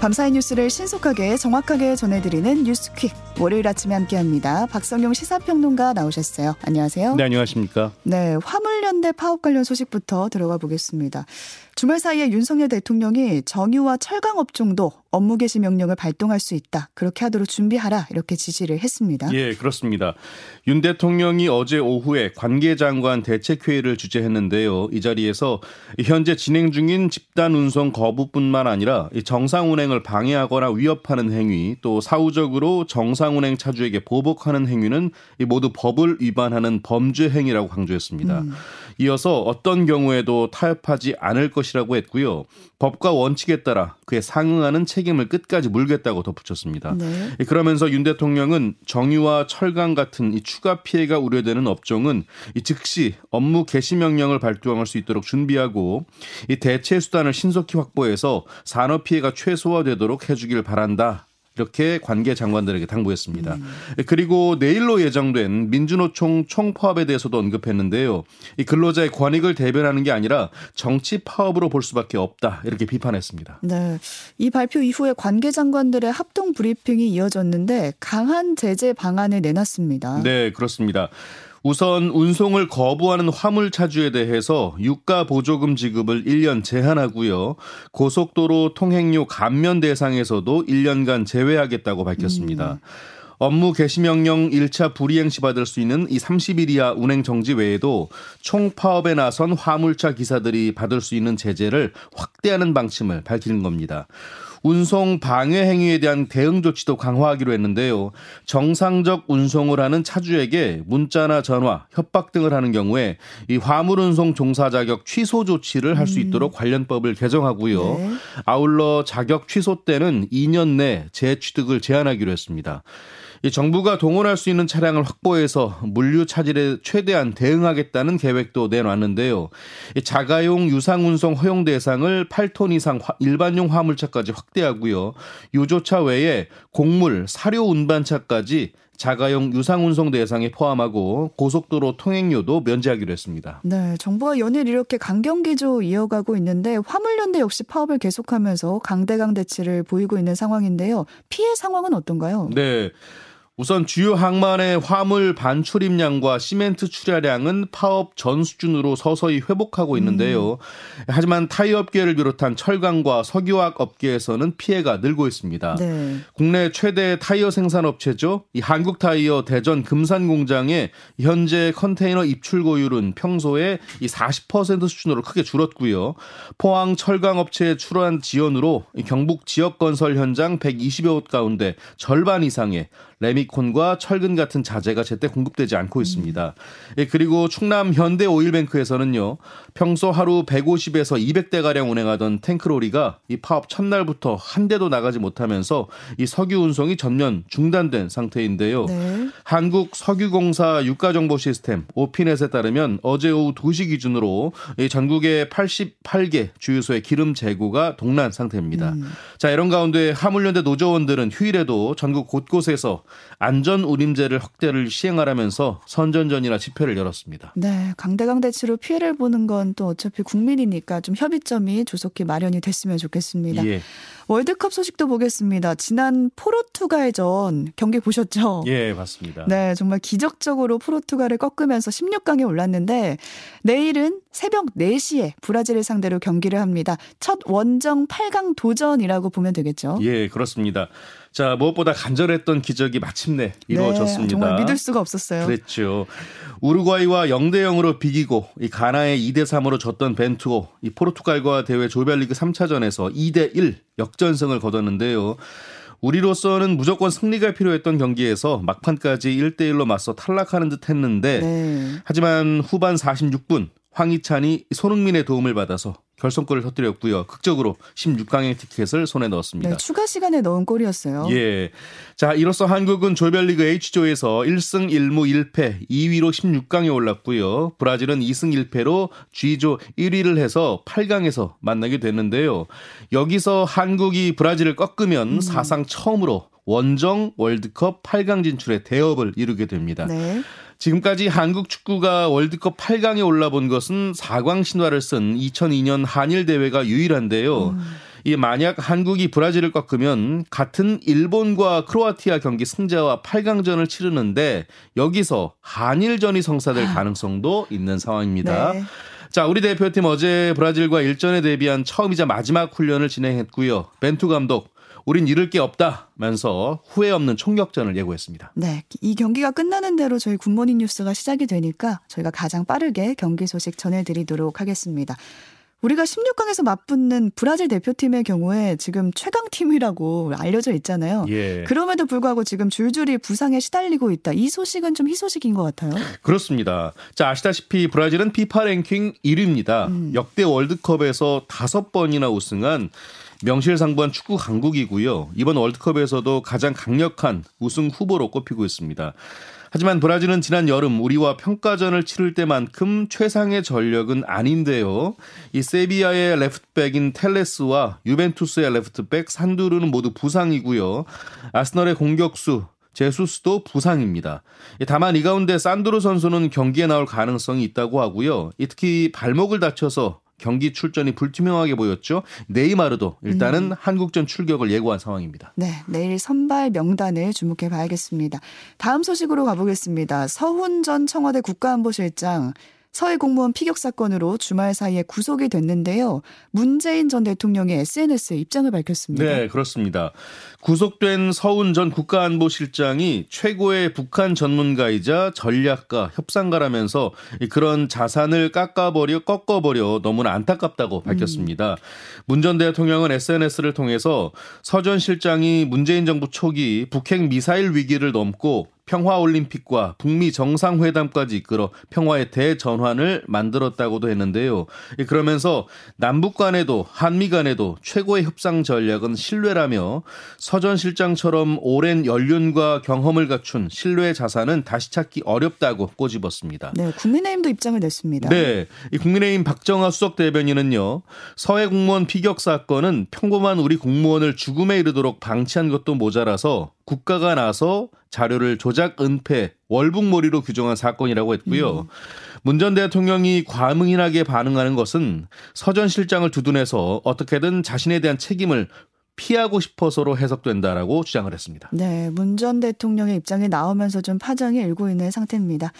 밤사이 뉴스를 신속하게 정확하게 전해드리는 뉴스퀵 월요일 아침에 함께합니다. 박성용 시사평론가 나오셨어요. 안녕하세요. 네, 안녕하십니까. 네, 화물연대 파업 관련 소식부터 들어가 보겠습니다. 주말 사이에 윤석열 대통령이 정유와 철강 업종도 업무 개시 명령을 발동할 수 있다. 그렇게 하도록 준비하라. 이렇게 지시를 했습니다. 예, 그렇습니다. 윤 대통령이 어제 오후에 관계장관 대책회의를 주재했는데요. 이 자리에서 현재 진행 중인 집단 운송 거부뿐만 아니라 정상 운행을 방해하거나 위협하는 행위, 또 사후적으로 정상 운행 차주에게 보복하는 행위는 모두 법을 위반하는 범죄 행위라고 강조했습니다. 음. 이어서 어떤 경우에도 타협하지 않을 것이라고 했고요. 법과 원칙에 따라 그에 상응하는 책임을 끝까지 물겠다고 덧붙였습니다. 네. 그러면서 윤 대통령은 정유와 철강 같은 이 추가 피해가 우려되는 업종은 이 즉시 업무 개시 명령을 발동할 수 있도록 준비하고 이 대체 수단을 신속히 확보해서 산업 피해가 최소화되도록 해주길 바란다. 이렇게 관계 장관들에게 당부했습니다. 음. 그리고 내일로 예정된 민주노총 총파업에 대해서도 언급했는데요. 이 근로자의 권익을 대변하는 게 아니라 정치 파업으로 볼 수밖에 없다 이렇게 비판했습니다. 네, 이 발표 이후에 관계 장관들의 합동 브리핑이 이어졌는데 강한 제재 방안을 내놨습니다. 네, 그렇습니다. 우선 운송을 거부하는 화물 차주에 대해서 유가 보조금 지급을 1년 제한하고요. 고속도로 통행료 감면 대상에서도 1년간 제외하겠다고 밝혔습니다. 음. 업무 개시 명령 1차 불이행 시 받을 수 있는 이 30일 이하 운행 정지 외에도 총파업에 나선 화물차 기사들이 받을 수 있는 제재를 확대하는 방침을 밝히는 겁니다. 운송 방해 행위에 대한 대응 조치도 강화하기로 했는데요. 정상적 운송을 하는 차주에게 문자나 전화, 협박 등을 하는 경우에 이 화물 운송 종사 자격 취소 조치를 할수 음. 있도록 관련법을 개정하고요. 네. 아울러 자격 취소 때는 2년 내 재취득을 제한하기로 했습니다. 이 정부가 동원할 수 있는 차량을 확보해서 물류 차질에 최대한 대응하겠다는 계획도 내놨는데요. 이 자가용 유상 운송 허용 대상을 8톤 이상 일반용 화물차까지 확대하고요. 유조차 외에 곡물, 사료 운반차까지 자가용 유상 운송 대상에 포함하고 고속도로 통행료도 면제하기로 했습니다. 네, 정부가 연일 이렇게 강경 기조 이어가고 있는데 화물연대 역시 파업을 계속하면서 강대강 대치를 보이고 있는 상황인데요. 피해 상황은 어떤가요? 네. 우선 주요 항만의 화물 반출입량과 시멘트 출하량은 파업 전 수준으로 서서히 회복하고 있는데요. 음. 하지만 타이어 업계를 비롯한 철강과 석유화학 업계에서는 피해가 늘고 있습니다. 네. 국내 최대 타이어 생산 업체죠. 이 한국 타이어 대전 금산 공장의 현재 컨테이너 입출 고율은 평소에 이 40% 수준으로 크게 줄었고요. 포항 철강 업체에 출한 지원으로 경북 지역 건설 현장 120여 곳 가운데 절반 이상의 레 미콘과 철근 같은 자재가 제때 공급되지 않고 있습니다. 예, 그리고 충남 현대 오일뱅크에서는요. 평소 하루 150에서 200대 가량 운행하던 탱크로리가 이 파업 첫날부터 한 대도 나가지 못하면서 이 석유 운송이 전면 중단된 상태인데요. 네. 한국 석유공사 유가 정보 시스템 오피넷에 따르면 어제 오후 2시 기준으로 전국의 88개 주유소의 기름 재고가 동난 상태입니다. 음. 자, 이런 가운데 화물연대 노조원들은 휴일에도 전국 곳곳에서 안전 운임제를 확대를 시행하라면서 선전전이나 집회를 열었습니다. 네, 강대강 대치로 피해를 보는 건 또 어차피 국민이니까 좀 협의점이 조속히 마련이 됐으면 좋겠습니다. 예. 월드컵 소식도 보겠습니다. 지난 포르투갈전 경기 보셨죠? 예, 봤습니다. 네, 정말 기적적으로 포르투갈을 꺾으면서 16강에 올랐는데 내일은 새벽 4시에 브라질을 상대로 경기를 합니다. 첫 원정 8강 도전이라고 보면 되겠죠? 예, 그렇습니다. 자, 무엇보다 간절했던 기적이 마침내 이루어졌습니다. 네, 정말 믿을 수가 없었어요. 그랬죠. 우루과이와 0대 0으로 비기고 이 가나에 2대 3으로 졌던 벤투고 이 포르투갈과 대회 조별리그 3차전에서 2대 1 역전승을 거뒀는데요. 우리로서는 무조건 승리가 필요했던 경기에서 막판까지 1대 1로 맞서 탈락하는 듯 했는데 네. 하지만 후반 46분 황희찬이 손흥민의 도움을 받아서 결승골을 터뜨렸고요. 극적으로 16강의 티켓을 손에 넣었습니다. 네, 추가 시간에 넣은 골이었어요. 예. 자, 이로써 한국은 조별리그 H조에서 1승 1무 1패 2위로 16강에 올랐고요. 브라질은 2승 1패로 G조 1위를 해서 8강에서 만나게 됐는데요. 여기서 한국이 브라질을 꺾으면 음. 사상 처음으로 원정 월드컵 8강 진출의 대업을 이루게 됩니다. 네. 지금까지 한국 축구가 월드컵 8강에 올라본 것은 4광 신화를 쓴 2002년 한일 대회가 유일한데요. 음. 이 만약 한국이 브라질을 꺾으면 같은 일본과 크로아티아 경기 승자와 8강전을 치르는데 여기서 한일전이 성사될 아. 가능성도 있는 상황입니다. 네. 자, 우리 대표팀 어제 브라질과 일전에 대비한 처음이자 마지막 훈련을 진행했고요. 벤투 감독 우린 잃을 게 없다면서 후회 없는 총격전을 예고했습니다. 네, 이 경기가 끝나는 대로 저희 굿모닝 뉴스가 시작이 되니까 저희가 가장 빠르게 경기 소식 전해드리도록 하겠습니다. 우리가 16강에서 맞붙는 브라질 대표팀의 경우에 지금 최강팀이라고 알려져 있잖아요. 예. 그럼에도 불구하고 지금 줄줄이 부상에 시달리고 있다. 이 소식은 좀 희소식인 것 같아요. 그렇습니다. 자, 아시다시피 브라질은 피파 랭킹 1위입니다. 음. 역대 월드컵에서 다섯 번이나 우승한 명실상부한 축구 강국이고요. 이번 월드컵에서도 가장 강력한 우승 후보로 꼽히고 있습니다. 하지만 브라질은 지난 여름 우리와 평가전을 치를 때만큼 최상의 전력은 아닌데요. 이 세비야의 레프트백인 텔레스와 유벤투스의 레프트백 산두르는 모두 부상이고요. 아스널의 공격수 제수스도 부상입니다. 다만 이 가운데 산두르 선수는 경기에 나올 가능성이 있다고 하고요. 특히 발목을 다쳐서 경기 출전이 불투명하게 보였죠. 네이마르도 일단은 음. 한국전 출격을 예고한 상황입니다. 네, 내일 선발 명단을 주목해 봐야겠습니다. 다음 소식으로 가보겠습니다. 서훈 전 청와대 국가안보실장 서해 공무원 피격 사건으로 주말 사이에 구속이 됐는데요. 문재인 전 대통령이 SNS에 입장을 밝혔습니다. 네, 그렇습니다. 구속된 서훈 전 국가안보실장이 최고의 북한 전문가이자 전략가, 협상가라면서 그런 자산을 깎아버려 꺾어버려 너무나 안타깝다고 밝혔습니다. 음. 문전 대통령은 SNS를 통해서 서 전 실장이 문재인 정부 초기 북핵 미사일 위기를 넘고 평화올림픽과 북미 정상회담까지 이끌어 평화의 대전환을 만들었다고도 했는데요. 그러면서 남북 간에도 한미 간에도 최고의 협상 전략은 신뢰라며 서전 실장처럼 오랜 연륜과 경험을 갖춘 신뢰 자산은 다시 찾기 어렵다고 꼬집었습니다. 네, 국민의힘도 입장을 냈습니다. 네, 이 국민의힘 박정하 수석 대변인은요. 서해 공무원 피격 사건은 평범한 우리 공무원을 죽음에 이르도록 방치한 것도 모자라서 국가가 나서 자료를 조작 은폐 월북몰이로 규정한 사건이라고 했고요. 음. 문전 대통령이 과민하게 반응하는 것은 서전 실장을 두둔해서 어떻게든 자신에 대한 책임을 피하고 싶어서로 해석된다라고 주장을 했습니다. 네, 문 전 대통령의 입장이 나오면서 좀 파장이 일고 있는 상태입니다.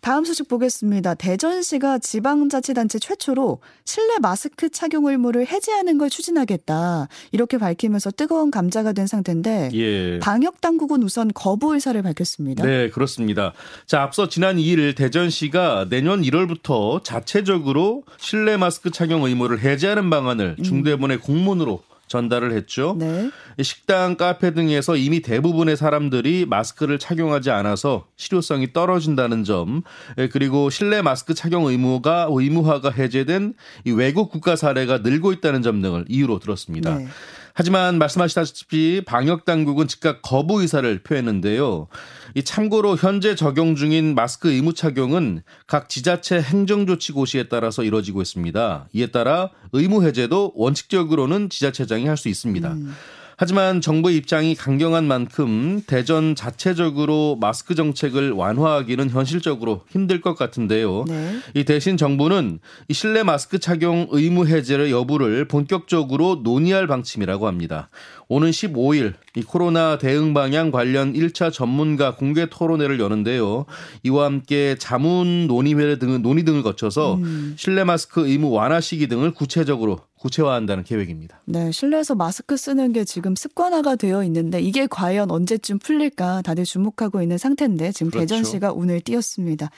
다음 소식 보겠습니다. 대전시가 지방자치단체 최초로 실내 마스크 착용 의무를 해제하는 걸 추진하겠다. 이렇게 밝히면서 뜨거운 감자가 된 상태인데 예. 방역 당국은 우선 거부 의사를 밝혔습니다. 네, 그렇습니다. 자, 앞서 지난 2일 대전시가 내년 1월부터 자체적으로 실내 마스크 착용 의무를 해제하는 방안을 음. 중대본에 공문으로 전달을 했죠. 네. 식당, 카페 등에서 이미 대부분의 사람들이 마스크를 착용하지 않아서 실효성이 떨어진다는 점, 예, 그리고 실내 마스크 착용 의무가 의무화가 해제된 외국 국가 사례가 늘고 있다는 점 등을 이유로 들었습니다. 네. 하지만 말씀하시다시피 방역 당국은 즉각 거부 의사를 표했는데요. 이 참고로 현재 적용 중인 마스크 의무 착용은 각 지자체 행정 조치 고시에 따라서 이뤄지고 있습니다. 이에 따라 의무 해제도 원칙적으로는 지자체장이 할 수 있습니다. 음. 하지만 정부의 입장이 강경한 만큼 대전 자체적으로 마스크 정책을 완화하기는 현실적으로 힘들 것 같은데요. 네. 이 대신 정부는 이 실내 마스크 착용 의무 해제를 여부를 본격적으로 논의할 방침이라고 합니다. 오는 15일 이 코로나 대응 방향 관련 1차 전문가 공개 토론회를 여는데요. 이와 함께 자문 논의회 등 논의 등을 거쳐서 음. 실내 마스크 의무 완화 시기 등을 구체적으로 구체화한다는 계획입니다. 네, 실내에서 마스크 쓰는 게 지금 습관화가 되어 있는데 이게 과연 언제쯤 풀릴까 다들 주목하고 있는 상태인데 지금 그렇죠. 대전시가 운을 띄웠습니다.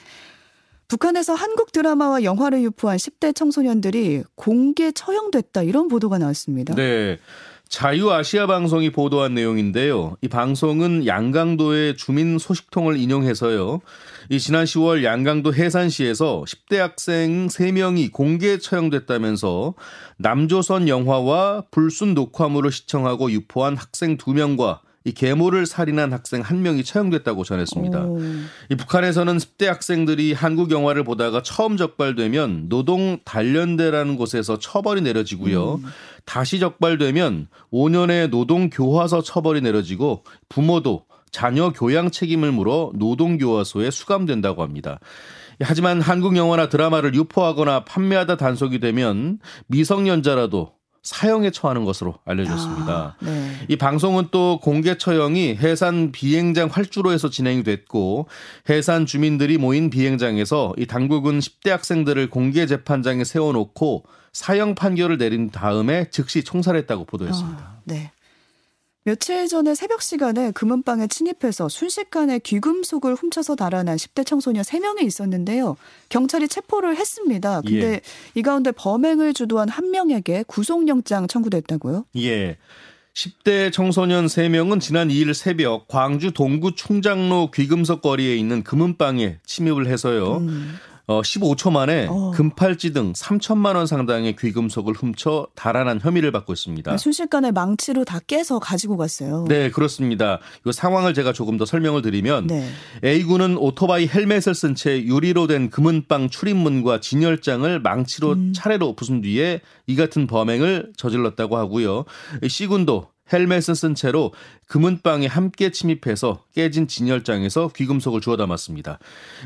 북한에서 한국 드라마와 영화를 유포한 10대 청소년들이 공개 처형됐다 이런 보도가 나왔습니다. 네. 자유아시아 방송이 보도한 내용인데요. 이 방송은 양강도의 주민 소식통을 인용해서요. 이 지난 10월 양강도 해산시에서 10대 학생 3명이 공개 처형됐다면서 남조선 영화와 불순 녹화물을 시청하고 유포한 학생 2명과 이 계모를 살인한 학생 한 명이 처형됐다고 전했습니다. 오. 이 북한에서는 10대 학생들이 한국 영화를 보다가 처음 적발되면 노동 단련대라는 곳에서 처벌이 내려지고요. 음. 다시 적발되면 5년의 노동 교화서 처벌이 내려지고 부모도 자녀 교양 책임을 물어 노동 교화소에 수감된다고 합니다. 하지만 한국 영화나 드라마를 유포하거나 판매하다 단속이 되면 미성년자라도 사형에 처하는 것으로 알려졌습니다. 아, 네. 이 방송은 또 공개 처형이 해산 비행장 활주로에서 진행이 됐고 해산 주민들이 모인 비행장에서 이 당국은 10대 학생들을 공개 재판장에 세워놓고 사형 판결을 내린 다음에 즉시 총살했다고 보도했습니다. 아, 네. 며칠 전에 새벽 시간에 금은방에 침입해서 순식간에 귀금속을 훔쳐서 달아난 10대 청소년 3명이 있었는데요. 경찰이 체포를 했습니다. 근데 예. 이 가운데 범행을 주도한 한 명에게 구속영장 청구됐다고요? 예. 10대 청소년 3명은 지난 2일 새벽 광주 동구 충장로 귀금속 거리에 있는 금은방에 침입을 해서요. 음. 어, 15초 만에 어. 금팔찌 등 3천만 원 상당의 귀금속을 훔쳐 달아난 혐의를 받고 있습니다. 순식간에 망치로 다 깨서 가지고 갔어요. 네, 그렇습니다. 이 상황을 제가 조금 더 설명을 드리면 네. A군은 오토바이 헬멧을 쓴 채 유리로 된 금은방 출입문과 진열장을 망치로 음. 차례로 부순 뒤에 이 같은 범행을 저질렀다고 하고요. C군도 헬멧을 쓴 채로 금은방에 함께 침입해서 깨진 진열장에서 귀금속을 주워 담았습니다.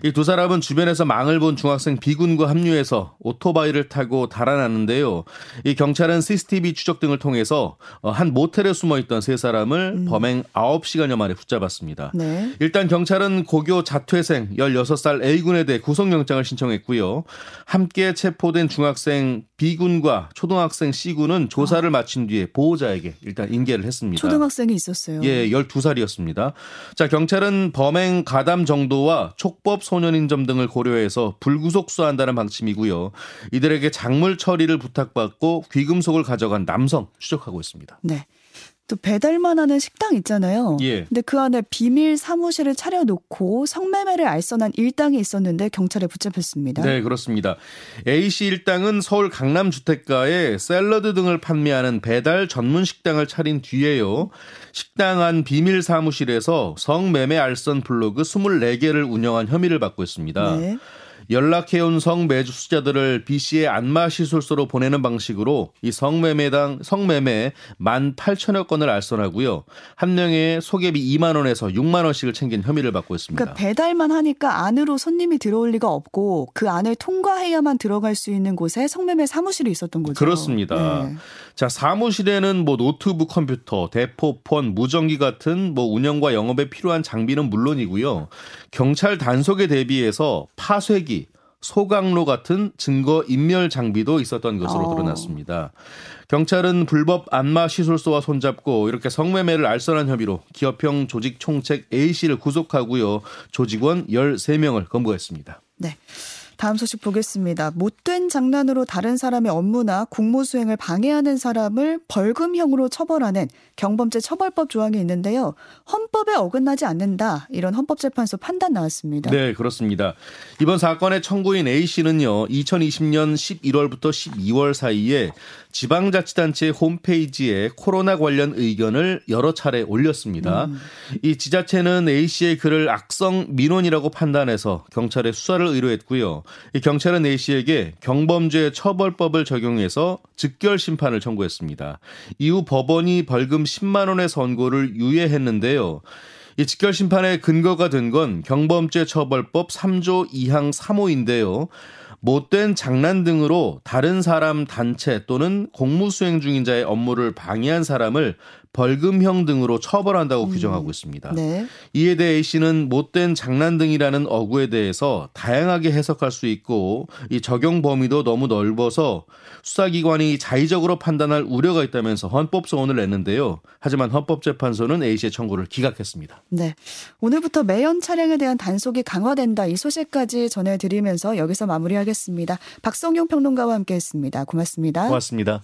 이 두 사람은 주변에서 망을 본 중학생 B군과 합류해서 오토바이를 타고 달아났는데요. 이 경찰은 CCTV 추적 등을 통해서 어, 한 모텔에 숨어 있던 세 사람을 범행 9시간여 만에 붙잡았습니다. 네. 일단 경찰은 고교 자퇴생 16살 A군에 대해 구속영장을 신청했고요. 함께 체포된 중학생 B군과 초등학생 C군은 조사를 마친 뒤에 보호자에게 일단 인계 를 했습니다. 초등학생이 있었어요. 예, 12살이었습니다. 자, 경찰은 범행 가담 정도와 촉법 소년인 점 등을 고려해서 불구속 수사한다는 방침이고요. 이들에게 작물 처리를 부탁받고 귀금속을 가져간 남성 추적하고 있습니다. 네. 또 배달만 하는 식당 있잖아요. 예. 근데 그 안에 비밀 사무실을 차려놓고 성매매를 알선한 일당이 있었는데 경찰에 붙잡혔습니다. 네, 그렇습니다. A씨 일당은 서울 강남 주택가에 샐러드 등을 판매하는 배달 전문 식당을 차린 뒤에요. 식당 안 비밀 사무실에서 성매매 알선 블로그 24개를 운영한 혐의를 받고 있습니다. 네. 연락해온 성매주 수자들을 B 씨의 안마 시술소로 보내는 방식으로 이 성매매당 성매매 18,000여 건을 알선하고요. 한 명의 소개비 2만 원에서 6만 원씩을 챙긴 혐의를 받고 있습니다. 그러니까 배달만 하니까 안으로 손님이 들어올 리가 없고 그 안을 통과해야만 들어갈 수 있는 곳에 성매매 사무실이 있었던 거죠. 그렇습니다. 네. 자, 사무실에는 뭐 노트북 컴퓨터, 대포폰, 무전기 같은 뭐 운영과 영업에 필요한 장비는 물론이고요. 경찰 단속에 대비해서 파쇄기, 소강로 같은 증거 인멸 장비도 있었던 것으로 어. 드러났습니다. 경찰은 불법 안마 시술소와 손잡고 이렇게 성매매를 알선한 혐의로 기업형 조직 총책 A 씨를 구속하고요. 조직원 13명을 검거했습니다. 네. 다음 소식 보겠습니다. 못된 장난으로 다른 사람의 업무나 공무 수행을 방해하는 사람을 벌금형으로 처벌하는 경범죄 처벌법 조항이 있는데요. 헌법에 어긋나지 않는다. 이런 헌법재판소 판단 나왔습니다. 네, 그렇습니다. 이번 사건의 청구인 A 씨는요, 2020년 11월부터 12월 사이에 지방자치단체 홈페이지에 코로나 관련 의견을 여러 차례 올렸습니다. 이 지자체는 A 씨의 글을 악성 민원이라고 판단해서 경찰에 수사를 의뢰했고요. 이 경찰은 A 씨에게 경범죄 처벌법을 적용해서 즉결 심판을 청구했습니다. 이후 법원이 벌금 10만 원의 선고를 유예했는데요. 이 직결 심판의 근거가 된 건 경범죄 처벌법 3조 2항 3호인데요. 못된 장난 등으로 다른 사람 단체 또는 공무 수행 중인 자의 업무를 방해한 사람을 벌금형 등으로 처벌한다고 규정하고 있습니다. 네. 이에 대해 A 씨는 못된 장난 등이라는 어구에 대해서 다양하게 해석할 수 있고 이 적용 범위도 너무 넓어서 수사기관이 자의적으로 판단할 우려가 있다면서 헌법 소원을 냈는데요. 하지만 헌법재판소는 A 씨의 청구를 기각했습니다. 네. 오늘부터 매연 차량에 대한 단속이 강화된다. 이 소식까지 전해드리면서 여기서 마무리하겠습니다. 박성용 평론가와 함께했습니다. 고맙습니다. 고맙습니다.